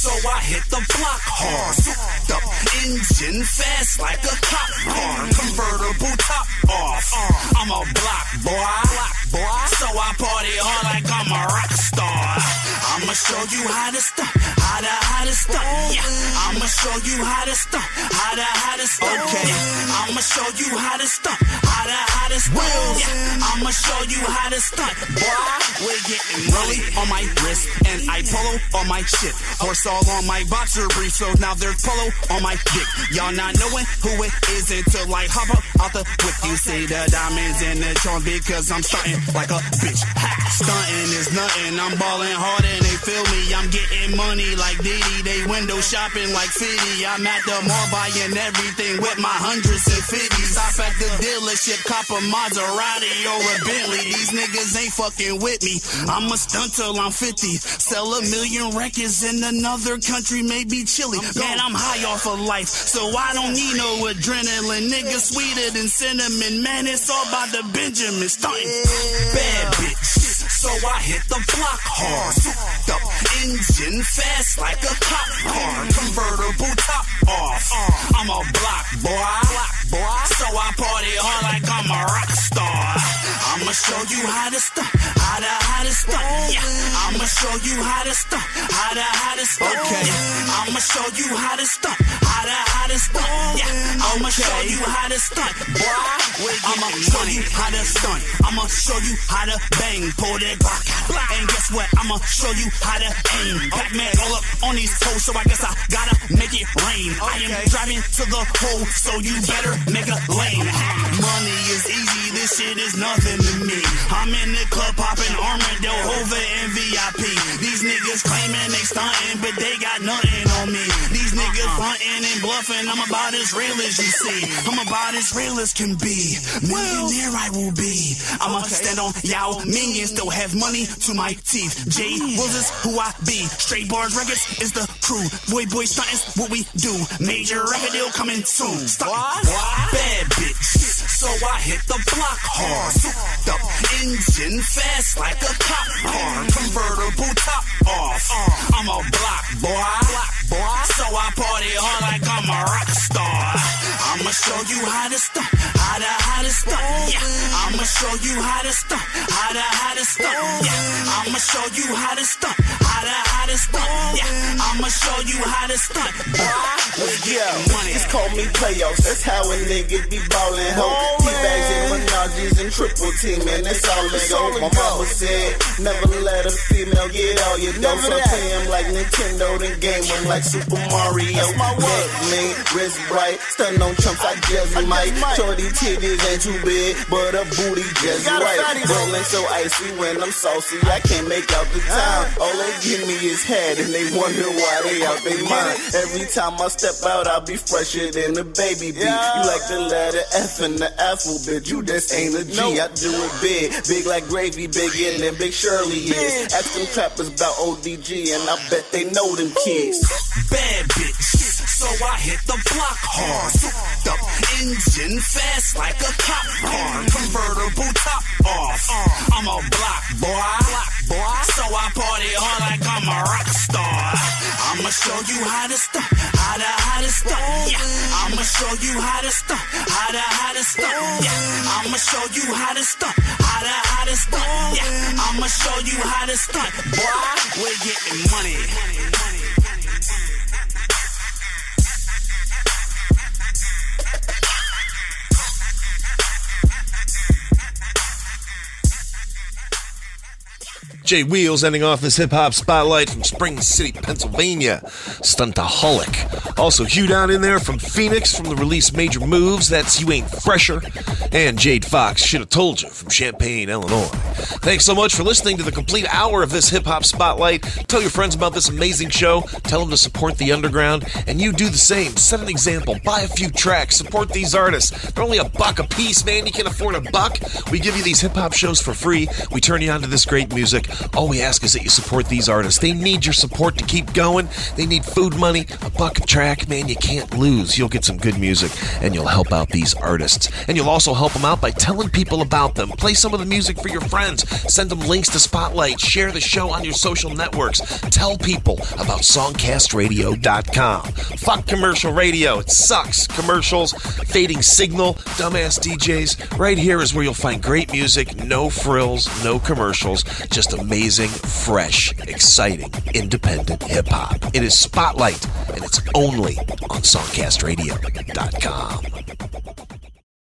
S28: So I hit the block hard. Souped up engine, fast like a cop car. Convertible top off. I'm a block boy, boy. So I party hard like I'm a rock star. I'ma show you how to stunt, how to how to stunt. Yeah, I'ma show you how to stunt, how to how to stunt. Okay, I'ma show you how to stunt, how to how to stunt. Yeah, I'ma show you how to stunt. Boy, we're getting rolly on my wrist and I polo on my shit. Horse all on my boxer brief, so now there's polo on my dick. Y'all not knowing who it is until I hop up out the whip. You see the diamonds in the trunk because I'm stunting like a bitch. Stunting is nothing. I'm balling hard and they feel me. I'm getting money like Diddy. They window shopping like Fitty. I'm at the mall buying everything with my hundreds and fifties. Stop at the dealership, cop a Maserati or a Bentley. These niggas ain't fucking with me. I'ma stunt till I'm 50. Sell a million records in another country, may be chilly. Man, I'm high off of life, so I don't need no adrenaline. Nigga sweeter than cinnamon. Man, it's all about the Benjamin stunting. Bad bitch. So I hit the block hard. Souped up engine, fast like a cop car. Convertible top off. I'm a block boy. So I party hard like I'm a rock star. I'ma show you how to stunt, how to how to stunt. Yeah, I'ma show you how to stunt, how to how to stunt. Okay, show you how to stunt, how to how to stunt. Yeah, I'ma show you how to stunt. Boy, I'ma show you how to stunt. I'ma show you how to bang, pull that block. And guess what? I'ma show you how to aim. Pac-Man all up on these toes, so I guess I gotta make it rain. I am driving to the hole, so you better make a lane. Money is easy, this shit is nothing to me. I'm in the club popping Armadillo, Hova, and VIP. These niggas claiming they stunting, but they got nothing on me. These niggas fronting and bluffing, I'm about as real as you see. I'm about as real as can be. Millionaire I will be. I'ma stand on Yao Ming and still have money to my teeth. Jay Wills is who I be. Straight bars records is the crew. Boy, boy, stunting's what we do. Major record deal coming soon. Stop. Bad bitch. So I hit the block hard. Souped up engine, fast like a cop car. Convertible top off. I'm a block boy. So I party hard like I'm a rock star. I'ma show you how to stunt, how to how to stunt. Yeah, I'ma show you how to stunt, how to how to stunt. Yeah, I'ma show you how to stunt, how to how to stunt. Yeah, I'ma show you how to stunt. We're getting money.
S29: Just call me playoffs. That's how a nigga be ballin'. Ho, T-bags and menages and triple team, man. That's all it go. My mama said, never let a female get all your dough. So pay him like Nintendo, then game him like Super Mario. Neck lean, wrist bright, stun on chumps like Jazzy Mike. Shorty titties ain't too big, but a booty just right. Rolling so icy when I'm saucy, I can't make out the time. All they give me is head, and they wonder why they out they mind. Every time I step out, I be fresher than a baby bee. You like the letter F and the alphabet, you just ain't a G. I do it big, big like gravy, big bigger than Big Shirley is. Ask them trappers about ODG, and I bet they know them kids.
S28: Bad bitch. So I hit the block hard. Souped up engine, fast like a cop car. Convertible top off. I'm a block boy. boy. So I party hard like I'm a rock star. I'ma show you how to stunt, how to how to stunt. Yeah, I'ma show you how to stunt, how to how to stunt. Yeah, I'ma show you how to stunt, how to how to. Yeah, I'ma show you how to stunt. Boy, we're getting money.
S3: JayWheelz ending off this hip hop spotlight from Spring City, Pennsylvania. Stuntaholic. Also, Huedon in there from Phoenix from the release Major Moves. That's You Ain't Fresher. And Jade Foxx, Should Have Told You from Champaign, Illinois. Thanks so much for listening to the complete hour of this hip hop spotlight. Tell your friends about this amazing show. Tell them to support the underground. And you do the same. Set an example. Buy a few tracks. Support these artists. They're only a buck a piece, man. You can afford a buck. We give you these hip hop shows for free. We turn you on to this great music. All we ask is that you support these artists. They need your support to keep going. They need food money, a buck a track, man. You can't lose. You'll get some good music and you'll help out these artists. And you'll also help them out by telling people about them. Play some of the music for your friends. Send them links to Spotlight. Share the show on your social networks. Tell people about songcastradio.com. Fuck commercial radio. It sucks. Commercials, fading signal, dumbass DJs. Right here is where you'll find great music, no frills, no commercials, just amazing, fresh, exciting, independent hip hop. It is Spotlight, and it's only on songcastradio.com.